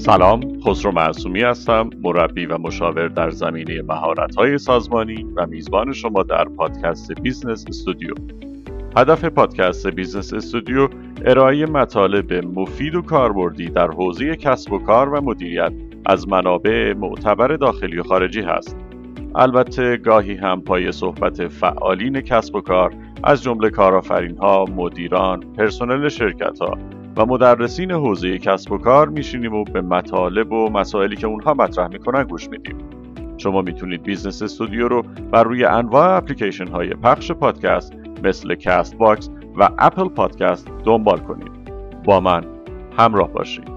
سلام خسرو معصومی هستم مربی و مشاور در زمینه های سازمانی و میزبان شما در پادکست Business Studio. هدف پادکست Business Studio ارائه مطالب مفید و کاربردی در حوزه کسب و کار و مدیریت از منابع معتبر داخلی و خارجی هست. البته گاهی هم پای صحبت فعالین کسب و کار از جمله کارآفرین ها، مدیران، پرسنل شرکت ها و مدرسین حوزه کسب و کار میشینیم و به مطالب و مسائلی که اونها مطرح می‌کنن گوش میدیم. شما می‌تونید Business Studio رو بر روی انواع اپلیکیشن های پخش پادکست مثل Castbox و Apple Podcast دنبال کنید. با من همراه باشید.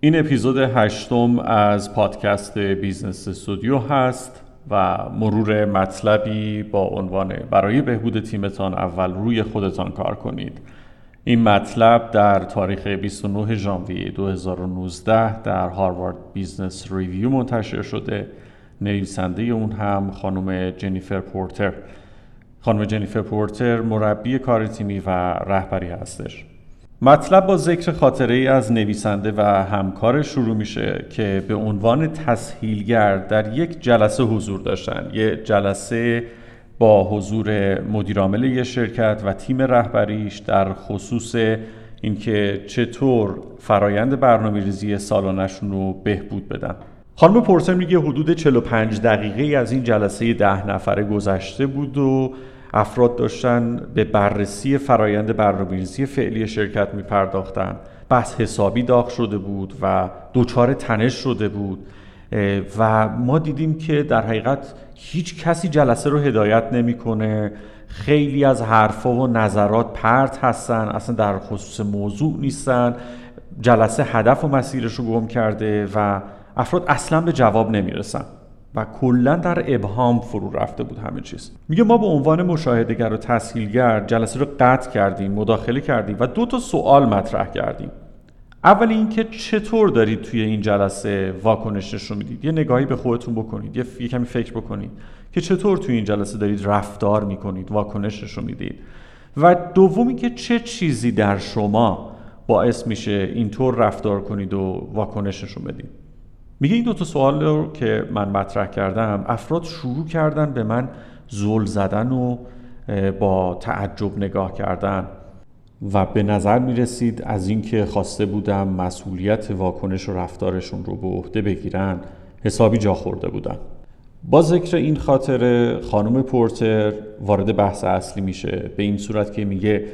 این اپیزود هشتم از پادکست Business Studio هست و مرور مطلبی با عنوان برای بهبود تیمتان اول روی خودتان کار کنید. این مطلب در تاریخ 29 ژانویه 2019 در Harvard Business Review منتشر شده. نویسنده اون هم خانم جنیفر پورتر. خانم جنیفر پورتر مربی کار تیمی و رهبری هستش. مطلب با ذکر خاطره ای از نویسنده و همکار شروع میشه که به عنوان تسهیلگر در یک جلسه حضور داشتن. یه جلسه با حضور مدیرعامل یه شرکت و تیم رهبریش در خصوص اینکه چطور فرایند برنامه ریزی سالانشون رو بهبود بدن. خانم پورتر میگه حدود 45 دقیقه از این جلسه ده نفره گذشته بود و افراد داشتن به بررسی فرایند برنامه‌ریزی فعلی شرکت می پرداختن بحث حسابی داغ شده بود و دوچار تنش شده بود. و ما دیدیم که در حقیقت هیچ کسی جلسه رو هدایت نمی‌کنه. خیلی از حرفا و نظرات پرت هستن اصلا در خصوص موضوع نیستن. جلسه هدف و مسیرش رو گم کرده و افراد اصلا به جواب نمی‌رسن. و کلا در ابهام فرو رفته بود همه چیز. میگه ما به عنوان مشاهدهگر و تسهیلگر جلسه رو قطع کردیم مداخله کردیم و دو تا سوال مطرح کردیم. اول اینکه چطور دارید توی این جلسه واکنش نشون می‌دید؟ یه نگاهی به خودتون بکنید یه, یه کمی فکر بکنید که چطور توی این جلسه دارید رفتار می‌کنید واکنش نشون می‌دید. و دومی که چه چیزی در شما باعث میشه اینطور رفتار کنید و واکنش نشون بدید؟ میگه این دو تا سوال رو که من مطرح کردم افراد شروع کردن به من زل زدن و با تعجب نگاه کردن. و به نظر می رسید از اینکه خواسته بودم مسئولیت واکنش و رفتارشون رو به عهده بگیرن حسابی جا خورده بودن. با ذکر این خاطره خانم پورتر وارد بحث اصلی میشه. به این صورت که میگه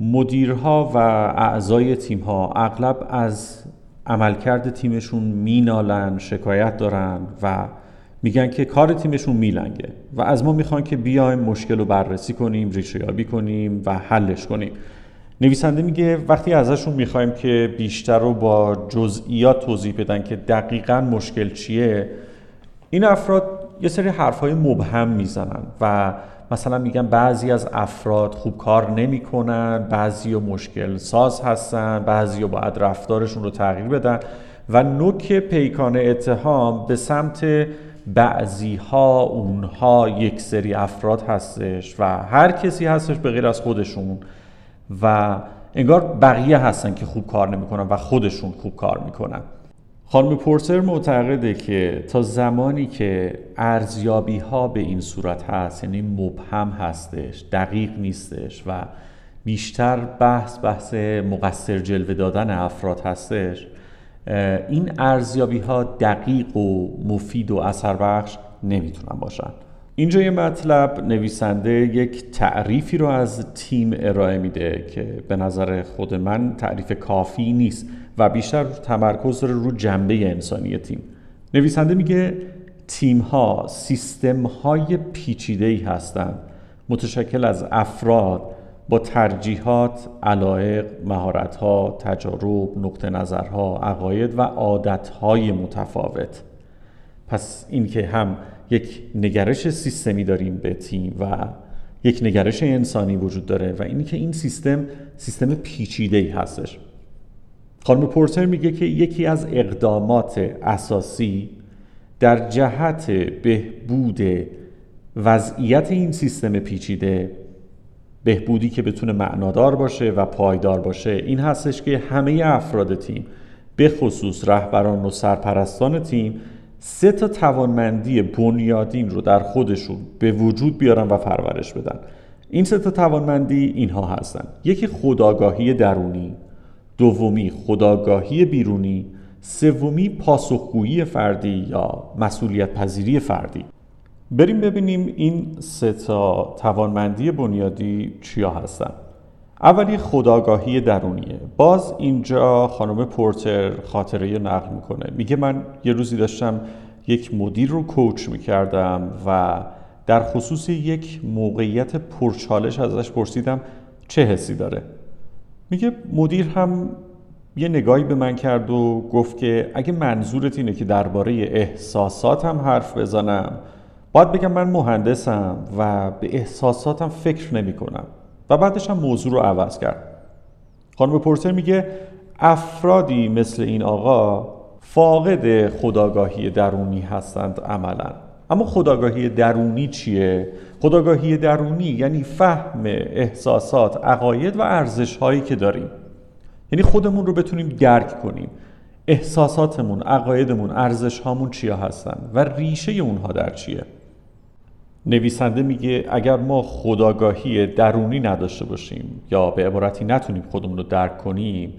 مدیرها و اعضای تیمها اغلب از عملکرد تیمشون مینالن شکایت دارن و میگن که کار تیمشون میلنگه و از ما می‌خوان که بیایم مشکل رو بررسی کنیم ریشه یابی کنیم و حلش کنیم. نویسنده میگه وقتی ازشون می‌خوایم که بیشتر رو با جزئیات توضیح بدن که دقیقا مشکل چیه این افراد یه سری حرفهای مبهم می‌زنن و مثلا میگن بعضی از افراد خوب کار نمی‌کنن بعضی و مشکل ساز هستن بعضی و باید رفتارشون رو تغییر بدن و نوک پیکان اتهام به سمت بعضی ها اونها یک سری افراد هستش و هر کسی هستش به غیر از خودشون و انگار بقیه هستن که خوب کار نمی‌کنن و خودشون خوب کار می‌کنن. خانم پورتر معتقده که تا زمانی که ارزیابی ها به این صورت هست یعنی مبهم هستش دقیق نیستش و بیشتر بحث بحث مقصر جلوه دادن افراد هستش این ارزیابی ها دقیق و مفید و اثر بخش نمی‌تونن باشن. اینجا یه مطلب نویسنده یک تعریفی رو از تیم ارائه میده که به نظر خود من تعریف کافی نیست. و بیشتر تمرکز داره رو جنبه انسانی تیم. نویسنده میگه تیم ها سیستم های پیچیده ای هستند. متشکل از افراد با ترجیحات، علایق، مهارت‌ها، تجارب، نقطه نظرها، عقاید و عادت‌های متفاوت. پس این که هم یک نگرش سیستمی داریم به تیم و یک نگرش انسانی وجود داره و اینی که این سیستم سیستم پیچیده ای هستش. خانم پورتر میگه که یکی از اقدامات اساسی در جهت بهبود وضعیت این سیستم پیچیده بهبودی که بتونه معنادار باشه و پایدار باشه این هستش که همه افراد تیم به خصوص رهبران و سرپرستان تیم سه تا توانمندی بنیادین رو در خودشون به وجود بیارن و پرورش بدن. این سه تا توانمندی اینها هستن. یکی خداگاهی درونی. دومی خداگاهی بیرونی سومی پاسخگویی فردی یا مسئولیت پذیری فردی. بریم ببینیم این سه تا توانمندی بنیادی چیا هستن. اولی خداگاهی درونیه. باز اینجا خانم پورتر خاطره نقل می‌کنه. میگه من یه روزی داشتم یک مدیر رو کوچ می‌کردم و در خصوص یک موقعیت پرچالش ازش پرسیدم چه حسی داره. میگه مدیر هم یه نگاهی به من کرد و گفت که اگه منظورت اینه که درباره احساساتم حرف بزنم باید بگم من مهندسم و به احساساتم فکر نمی کنم و بعدش هم موضوع رو عوض کرد. خانم پورتر میگه افرادی مثل این آقا فاقد خداگاهی درونی هستند عملا. اما خداگاهی درونی چیه؟ خداگاهی درونی یعنی فهم احساسات، عقاید و ارزش هایی که داریم. یعنی خودمون رو بتونیم درک کنیم. احساساتمون، عقایدمون، ارزش هامون چیا هستن و ریشه اونها در چیه؟ نویسنده میگه اگر ما خداگاهی درونی نداشته باشیم یا به عبارتی نتونیم خودمون رو درک کنیم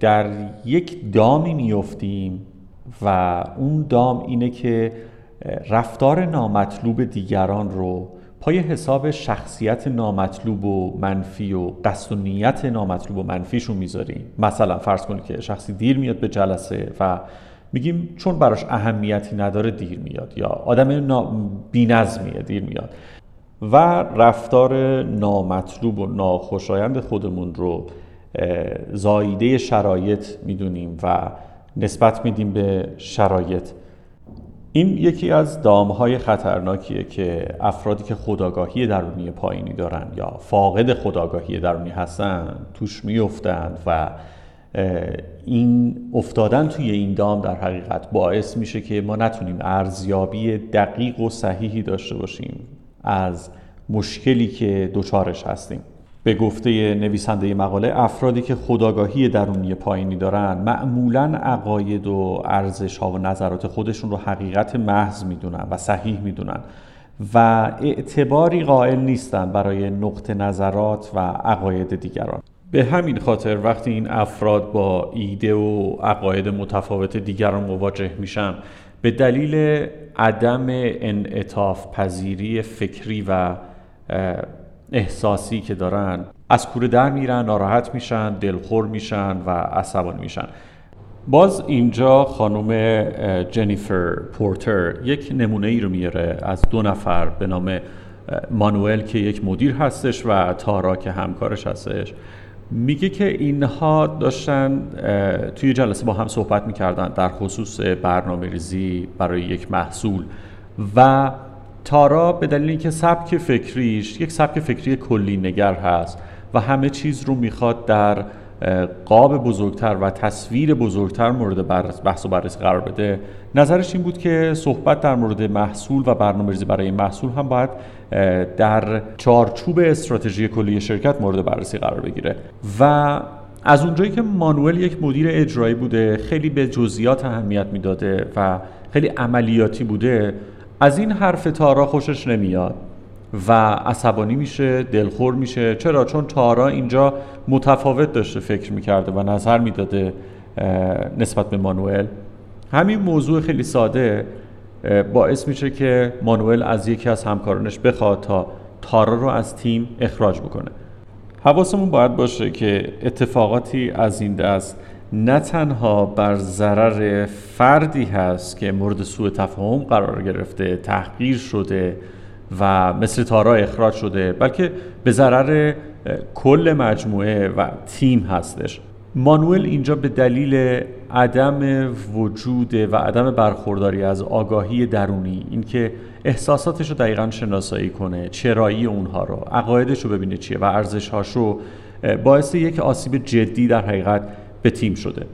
در یک دامی میفتیم و اون دام اینه که رفتار نامطلوب دیگران رو پای حساب شخصیت نامطلوب و منفی و قصد و نیت نامطلوب و منفیشون می‌ذاریم مثلا فرض کنید که شخصی دیر میاد به جلسه و میگیم چون براش اهمیتی نداره دیر میاد یا آدم. بینظمیه دیر میاد و رفتار نامطلوب و ناخوشایند خودمون رو زاییده شرایط می‌دونیم و نسبت میدیم به شرایط. این یکی از دامهای خطرناکیه که افرادی که خداگاهی درونی پایینی دارن یا فاقد خداگاهی درونی هستن توش میفتند و این افتادن توی این دام در حقیقت باعث میشه که ما نتونیم ارزیابی دقیق و صحیحی داشته باشیم از مشکلی که دوچارش هستیم. به گفته نویسنده مقاله افرادی که خداگاهی درونی پایینی دارن معمولا عقاید و ارزش ها و نظرات خودشون رو حقیقت محض می‌دونن و صحیح می‌دونن و اعتباری قائل نیستن برای نقط نظرات و عقاید دیگران. به همین خاطر وقتی این افراد با ایده و عقاید متفاوت دیگران مواجه میشن به دلیل عدم انعطاف پذیری فکری و احساسی که دارن از کوره در میرن ناراحت میشن دلخور میشن و عصبانی میشن. باز اینجا خانم جنیفر پورتر یک نمونه ای رو میاره از دو نفر به نام مانوئل که یک مدیر هستش و تارا که همکارش هستش. میگه که اینها داشتن توی جلسه با هم صحبت می‌کردن در خصوص برنامه ریزی برای یک محصول و تارا به دلیل اینکه سبک فکریش یک سبک فکری کلی نگر هست و همه چیز رو می‌خواد در قاب بزرگتر و تصویر بزرگتر مورد بحث و بررسی قرار بده. نظرش این بود که صحبت در مورد محصول و برنامه ریزی برای محصول هم باید در چارچوب استراتژی کلی شرکت مورد بررسی قرار بگیره. و از اونجایی که مانوئل یک مدیر اجرایی بوده خیلی به جزئیات اهمیت می‌داده و خیلی عملیاتی بوده از این حرف تارا خوشش نمیاد و عصبانی میشه دلخور میشه. چرا؟ چون تارا اینجا متفاوت داشته فکر می‌کرده و نظر می‌داده نسبت به مانوئل. همین موضوع خیلی ساده باعث میشه که مانوئل از یکی از همکارانش بخواد تا تارا رو از تیم اخراج بکنه. حواسمون باید باشه که اتفاقاتی از این دست نه تنها بر ضرر فردی هست که مورد سوء تفاهم قرار گرفته تحقیر شده و مثل تارا اخراج شده بلکه به ضرر کل مجموعه و تیم هستش. مانوئل اینجا به دلیل عدم وجود و عدم برخورداری از آگاهی درونی اینکه احساساتش رو دقیقا شناسایی کنه چرایی اونها رو عقایدش رو ببینه چیه و ارزشهاش رو باعث یک آسیب جدی در حقیقت به تیم شده.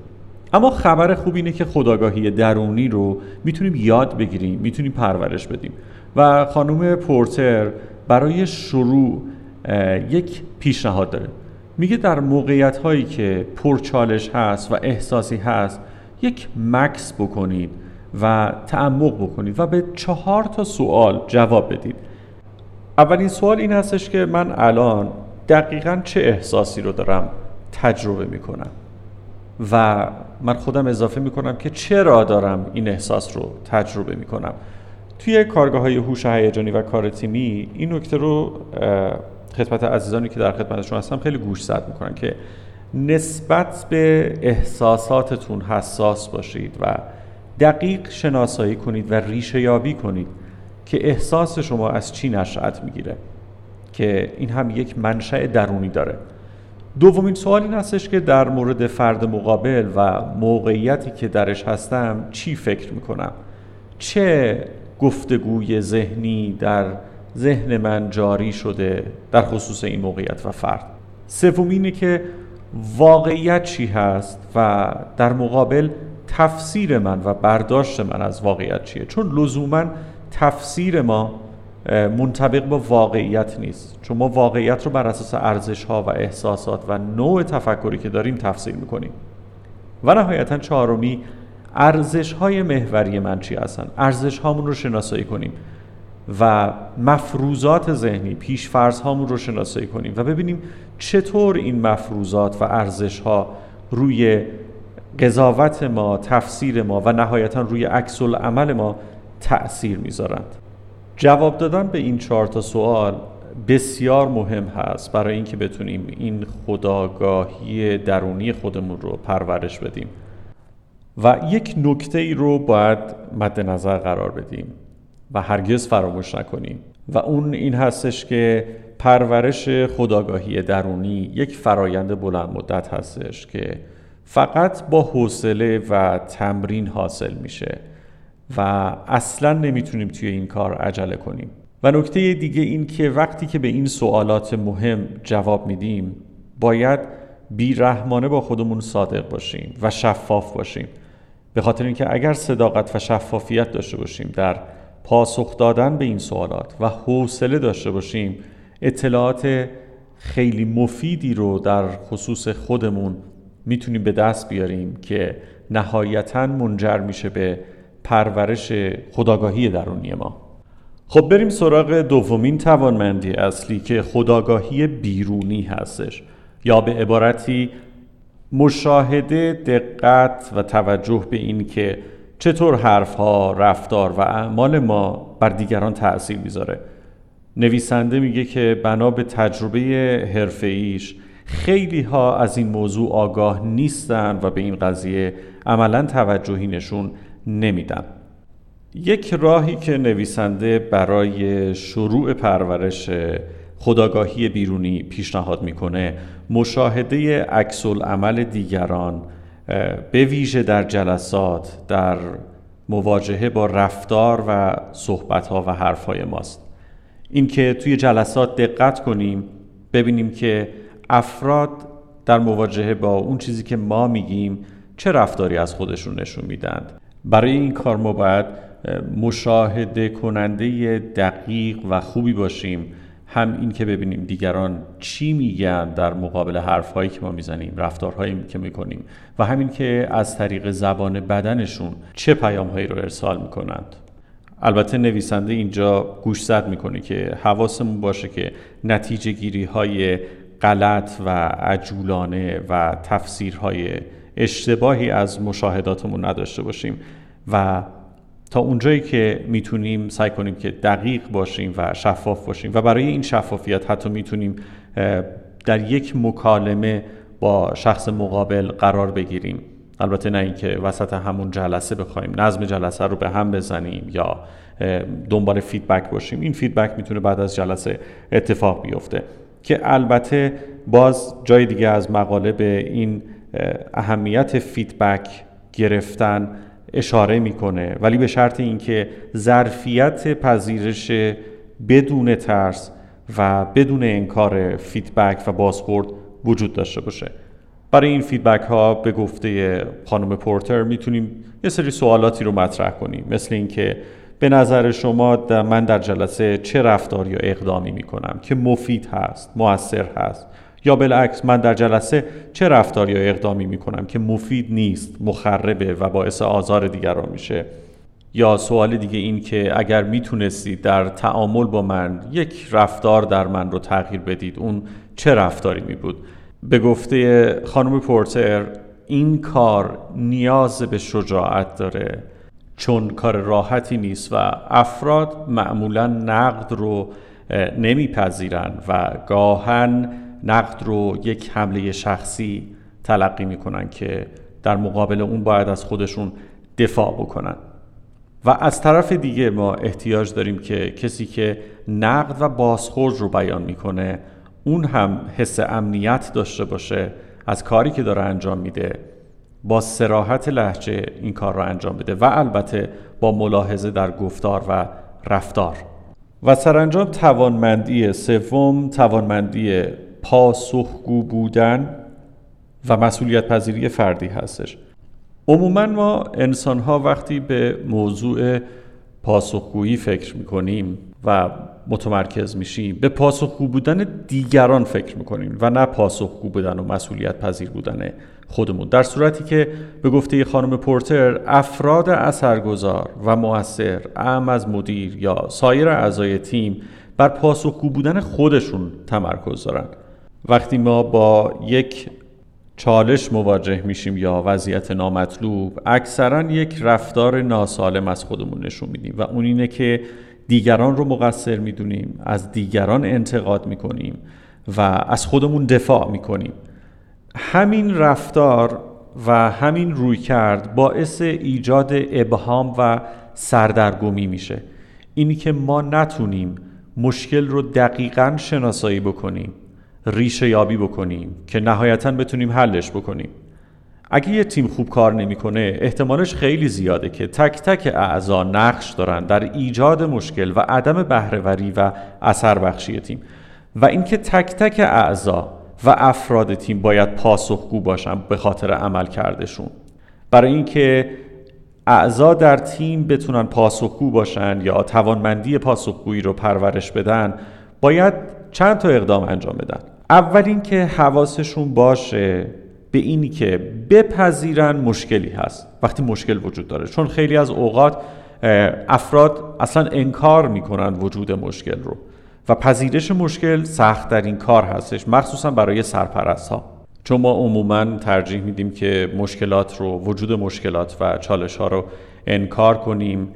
اما خبر خوب اینه که خداگاهی درونی رو می‌تونیم یاد بگیریم می‌تونیم پرورش بدیم. و خانم پورتر برای شروع یک پیشنهاد داره. میگه در موقعیت هایی که پرچالش هست و احساسی هست یک مکس بکنید و تعمق بکنید و به چهار تا سوال جواب بدید. اولین سوال این هستش که من الان دقیقا چه احساسی رو دارم تجربه می‌کنم. و من خودم اضافه می‌کنم که چرا دارم این احساس رو تجربه می‌کنم. توی کارگاه های هوش هیجانی و کار تیمی این نکته رو خدمت عزیزانی که در خدمتشون هستم خیلی گوش زد می‌کنن که نسبت به احساساتتون حساس باشید و دقیق شناسایی کنید و ریشه یابی کنید که احساس شما از چی نشأت می‌گیره که این هم یک منشأ درونی داره. دومین سوال این هستش که در مورد فرد مقابل و موقعیتی که درش هستم چی فکر می‌کنم؟ چه گفتگوی ذهنی در ذهن من جاری شده در خصوص این موقعیت و فرد؟ سوم اینه که واقعیت چی هست و در مقابل تفسیر من و برداشت من از واقعیت چیه؟ چون لزوما تفسیر ما منطبق با واقعیت نیست. چون ما واقعیت رو بر اساس ارزش ها و احساسات و نوع تفکری که داریم تفسیر می‌کنیم. و نهایتا چهارمی ارزش های محوری من چی هستن؟ ارزش هامون رو شناسایی کنیم و مفروضات ذهنی پیش فرض هامون رو شناسایی کنیم و ببینیم چطور این مفروضات و ارزش ها روی قضاوت ما تفسیر ما و نهایتا روی عکس عمل ما تأثیر می‌ذارند. جواب دادن به این چهار تا سوال بسیار مهم هست برای اینکه بتونیم این خداگاهی درونی خودمون رو پرورش بدیم. و یک نکته ای رو باید مد نظر قرار بدیم و هرگز فراموش نکنیم. و اون این هستش که پرورش خداگاهی درونی یک فرایند بلند مدت هستش که فقط با حوصله و تمرین حاصل میشه. و اصلا نمی‌تونیم توی این کار عجله کنیم. و نکته دیگه این که وقتی که به این سوالات مهم جواب میدیم باید بیرحمانه با خودمون صادق باشیم و شفاف باشیم. به خاطر اینکه اگر صداقت و شفافیت داشته باشیم در پاسخ دادن به این سوالات و حوصله داشته باشیم اطلاعات خیلی مفیدی رو در خصوص خودمون می‌تونیم به دست بیاریم که نهایتا منجر میشه به پرورش خداگاهی درونی ما. خب بریم سراغ دومین توانمندی اصلی که خداگاهی بیرونی هستش. یا به عبارتی مشاهده دقت و توجه به این که چطور حرفها رفتار و اعمال ما بر دیگران تأثیر می‌ذاره. نویسنده میگه که بنا به تجربه حرفه خیلی ها از این موضوع آگاه نیستن و به این قضیه عملا توجهی نشون نمیدن یک راهی که نویسنده برای شروع پرورش خداگاهی بیرونی پیشنهاد می‌کنه مشاهده عکس عمل دیگران به ویژه در جلسات در مواجهه با رفتار و صحبت ها و حرف های ماست. اینکه توی جلسات دقت کنیم ببینیم که افراد در مواجهه با اون چیزی که ما میگیم چه رفتاری از خودشون نشون میدند. برای این کار ما باید مشاهده کننده دقیق و خوبی باشیم. هم این که ببینیم دیگران چی میگن در مقابل حرفهایی که ما می‌زنیم رفتارهایی که می‌کنیم و همین که از طریق زبان بدنشون چه پیامهایی رو ارسال می‌کنند. البته نویسنده اینجا گوش زد می‌کنه که حواسمون باشه که نتیجه گیری های غلط و عجولانه و تفسیرهای اشتباهی از مشاهداتمون نداشته باشیم و تا اونجایی که می‌تونیم سعی کنیم که دقیق باشیم و شفاف باشیم و برای این شفافیت حتی می‌تونیم در یک مکالمه با شخص مقابل قرار بگیریم. البته نه اینکه وسط همون جلسه بخوایم نظم جلسه رو به هم بزنیم یا دنبال feedback باشیم. این feedback می‌تونه بعد از جلسه اتفاق بیفته. که البته باز جای دیگه از مقاله به این اهمیت feedback گرفتن اشاره می‌کنه. ولی به شرط اینکه ظرفیت پذیرش بدون ترس و بدون انکار feedback و بازخورد وجود داشته باشه. برای این feedback ها به گفته خانم پورتر می‌تونیم یه سری سوالاتی رو مطرح کنیم. مثل اینکه به نظر شما من در جلسه چه رفتار یا اقدامی می‌کنم که مفید هست موثر هست؟ یا بالعکس من در جلسه چه رفتار یا اقدامی می‌کنم که مفید نیست مخربه و باعث آزار دیگران میشه؟ یا سوال دیگه این که اگر می‌تونستید در تعامل با من یک رفتار در من رو تغییر بدید اون چه رفتاری می بود به گفته خانم پورتر این کار نیاز به شجاعت داره چون کار راحتی نیست و افراد معمولا نقد رو نمیپذیرن و گاهن نقد رو یک حمله شخصی تلقی می‌کنن که در مقابل اون باید از خودشون دفاع بکنن. و از طرف دیگه ما احتیاج داریم که کسی که نقد و بازخورد رو بیان می‌کنه اون هم حس امنیت داشته باشه از کاری که داره انجام میده با سراحت لحجه این کار را انجام بده و البته با ملاحظه در گفتار و رفتار. و سرانجام توانمندی سوم توانمندی پاسخگو بودن و مسئولیت پذیری فردی هستش. عموما ما انسان ها وقتی به موضوع پاسخگویی فکر می‌کنیم و متمرکز میشیم به پاسخگو بودن دیگران فکر می‌کنیم و نه پاسخگو بودن و مسئولیت پذیر بودن خودمون. در صورتی که به گفته خانم پورتر افراد اثرگذار و موثر اهم از مدیر یا سایر اعضای تیم بر پاسخگو بودن خودشون تمرکز دارن. وقتی ما با یک چالش مواجه میشیم یا وضعیت نامطلوب اکثرا یک رفتار ناسالم از خودمون نشون میدیم و اون اینه که دیگران رو مقصر می‌دونیم از دیگران انتقاد می‌کنیم و از خودمون دفاع می‌کنیم. همین رفتار و همین روی کرد باعث ایجاد ابهام و سردرگمی میشه. اینی که ما نتونیم مشکل رو دقیقا شناسایی بکنیم. ریشه یابی بکنیم که نهایتا بتونیم حلش بکنیم. اگه یه تیم خوب کار نمی‌کنه احتمالش خیلی زیاده که تک تک اعضا نقش دارن در ایجاد مشکل و عدم بهرهوری و اثر بخشی تیم. و اینکه تک تک اعضا و افراد تیم باید پاسخگو باشن به خاطر عمل کردشون. برای اینکه اعضا در تیم بتونن پاسخگو باشن یا توانمندی پاسخگویی رو پرورش بدن باید چند تا اقدام انجام بدن. اول اینکه حواسشون باشه به اینی که بپذیرن مشکلی هست وقتی مشکل وجود داره. چون خیلی از اوقات افراد اصلا انکار می‌کنن وجود مشکل رو و پذیرش مشکل سخت در این کار هستش مخصوصا برای سرپرست ها چون ما عموما ترجیح میدیم که مشکلات رو وجود مشکلات و چالش ها رو انکار کنیم.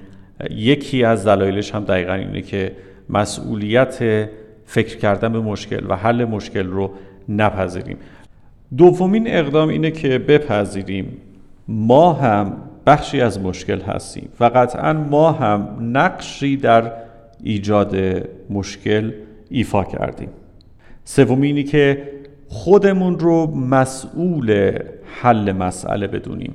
یکی از دلایلش هم دقیقا اینه که مسئولیت فکر کردن به مشکل و حل مشکل رو نپذیریم. دومین اقدام اینه که بپذیریم. ما هم بخشی از مشکل هستیم و قطعا ما هم نقشی در ایجاد مشکل ایفا کردیم. سومی اینی که خودمون رو مسئول حل مسئله بدونیم.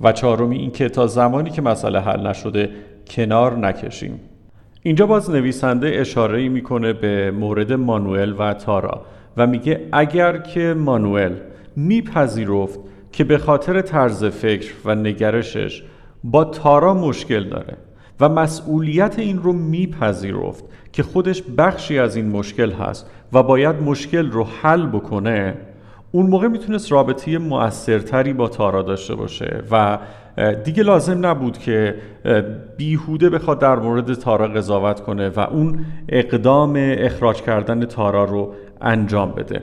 و چهارمی این که تا زمانی که مسئله حل نشده کنار نکشیم. اینجا باز نویسنده اشاره می‌کنه به مورد مانوئل و تارا و میگه اگر که مانوئل میپذیرفت که به خاطر طرز فکر و نگرشش با تارا مشکل داره و مسئولیت این رو میپذیرفت که خودش بخشی از این مشکل هست و باید مشکل رو حل بکنه اون موقع می‌تونست رابطه موثرتری با تارا داشته باشه و دیگه لازم نبود که بیهوده بخواد در مورد تارا قضاوت کنه و اون اقدام اخراج کردن تارا رو انجام بده.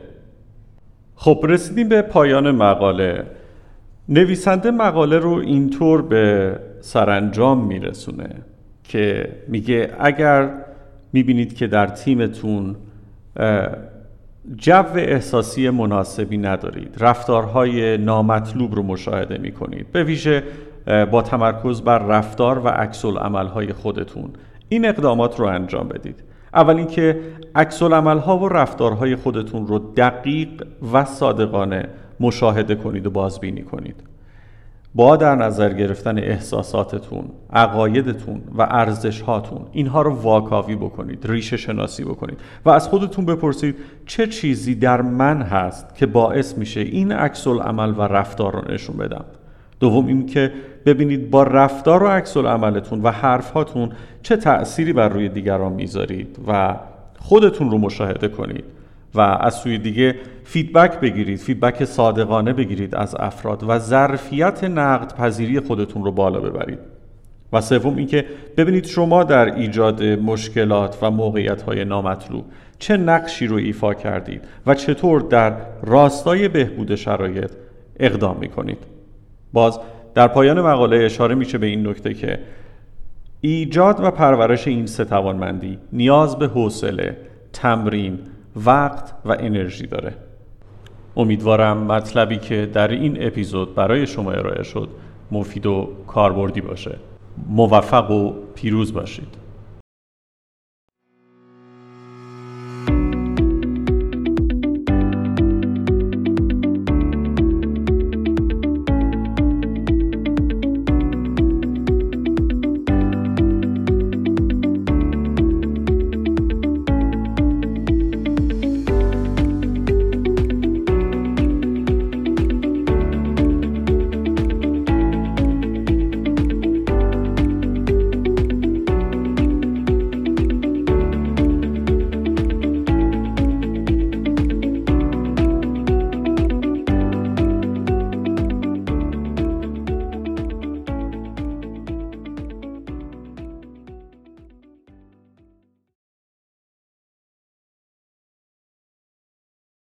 خب رسیدیم به پایان مقاله. نویسنده مقاله رو اینطور به سرانجام میرسونه که میگه اگر می‌بینید که در تیمتون جو احساسی مناسبی ندارید رفتارهای نامطلوب رو مشاهده می‌کنید به ویژه با تمرکز بر رفتار و عکس عملهای خودتون. این اقدامات رو انجام بدید. اول اینکه عکس ها و رفتارهای خودتون رو دقیق و صادقانه مشاهده کنید و بازبینی کنید. با در نظر گرفتن احساساتتون، عقایدتون و ارزشهاتون اینها رو واکاوی بکنید، ریشه شناسی بکنید و از خودتون بپرسید چه چیزی در من هست که باعث میشه این عکس عمل و رفتار رو نشون بدم. دوم این که ببینید با رفتار و عکس عملتون و حرفهاتون چه تأثیری بر روی دیگران می‌ذارید و خودتون رو مشاهده کنید و از سوی دیگه feedback بگیرید feedback صادقانه بگیرید از افراد و ظرفیت نقد پذیری خودتون رو بالا ببرید. و سوم اینکه ببینید شما در ایجاد مشکلات و موقعیت های نامطلوب چه نقشی رو ایفا کردید و چطور در راستای بهبود شرایط اقدام می کنید باز در پایان مقاله اشاره میشه به این نکته که ایجاد و پرورش این سه توانمندی نیاز به حوصله، تمرین، وقت و انرژی داره. امیدوارم مطلبی که در این اپیزود برای شما ارائه شد مفید و کاربردی باشه. موفق و پیروز باشید.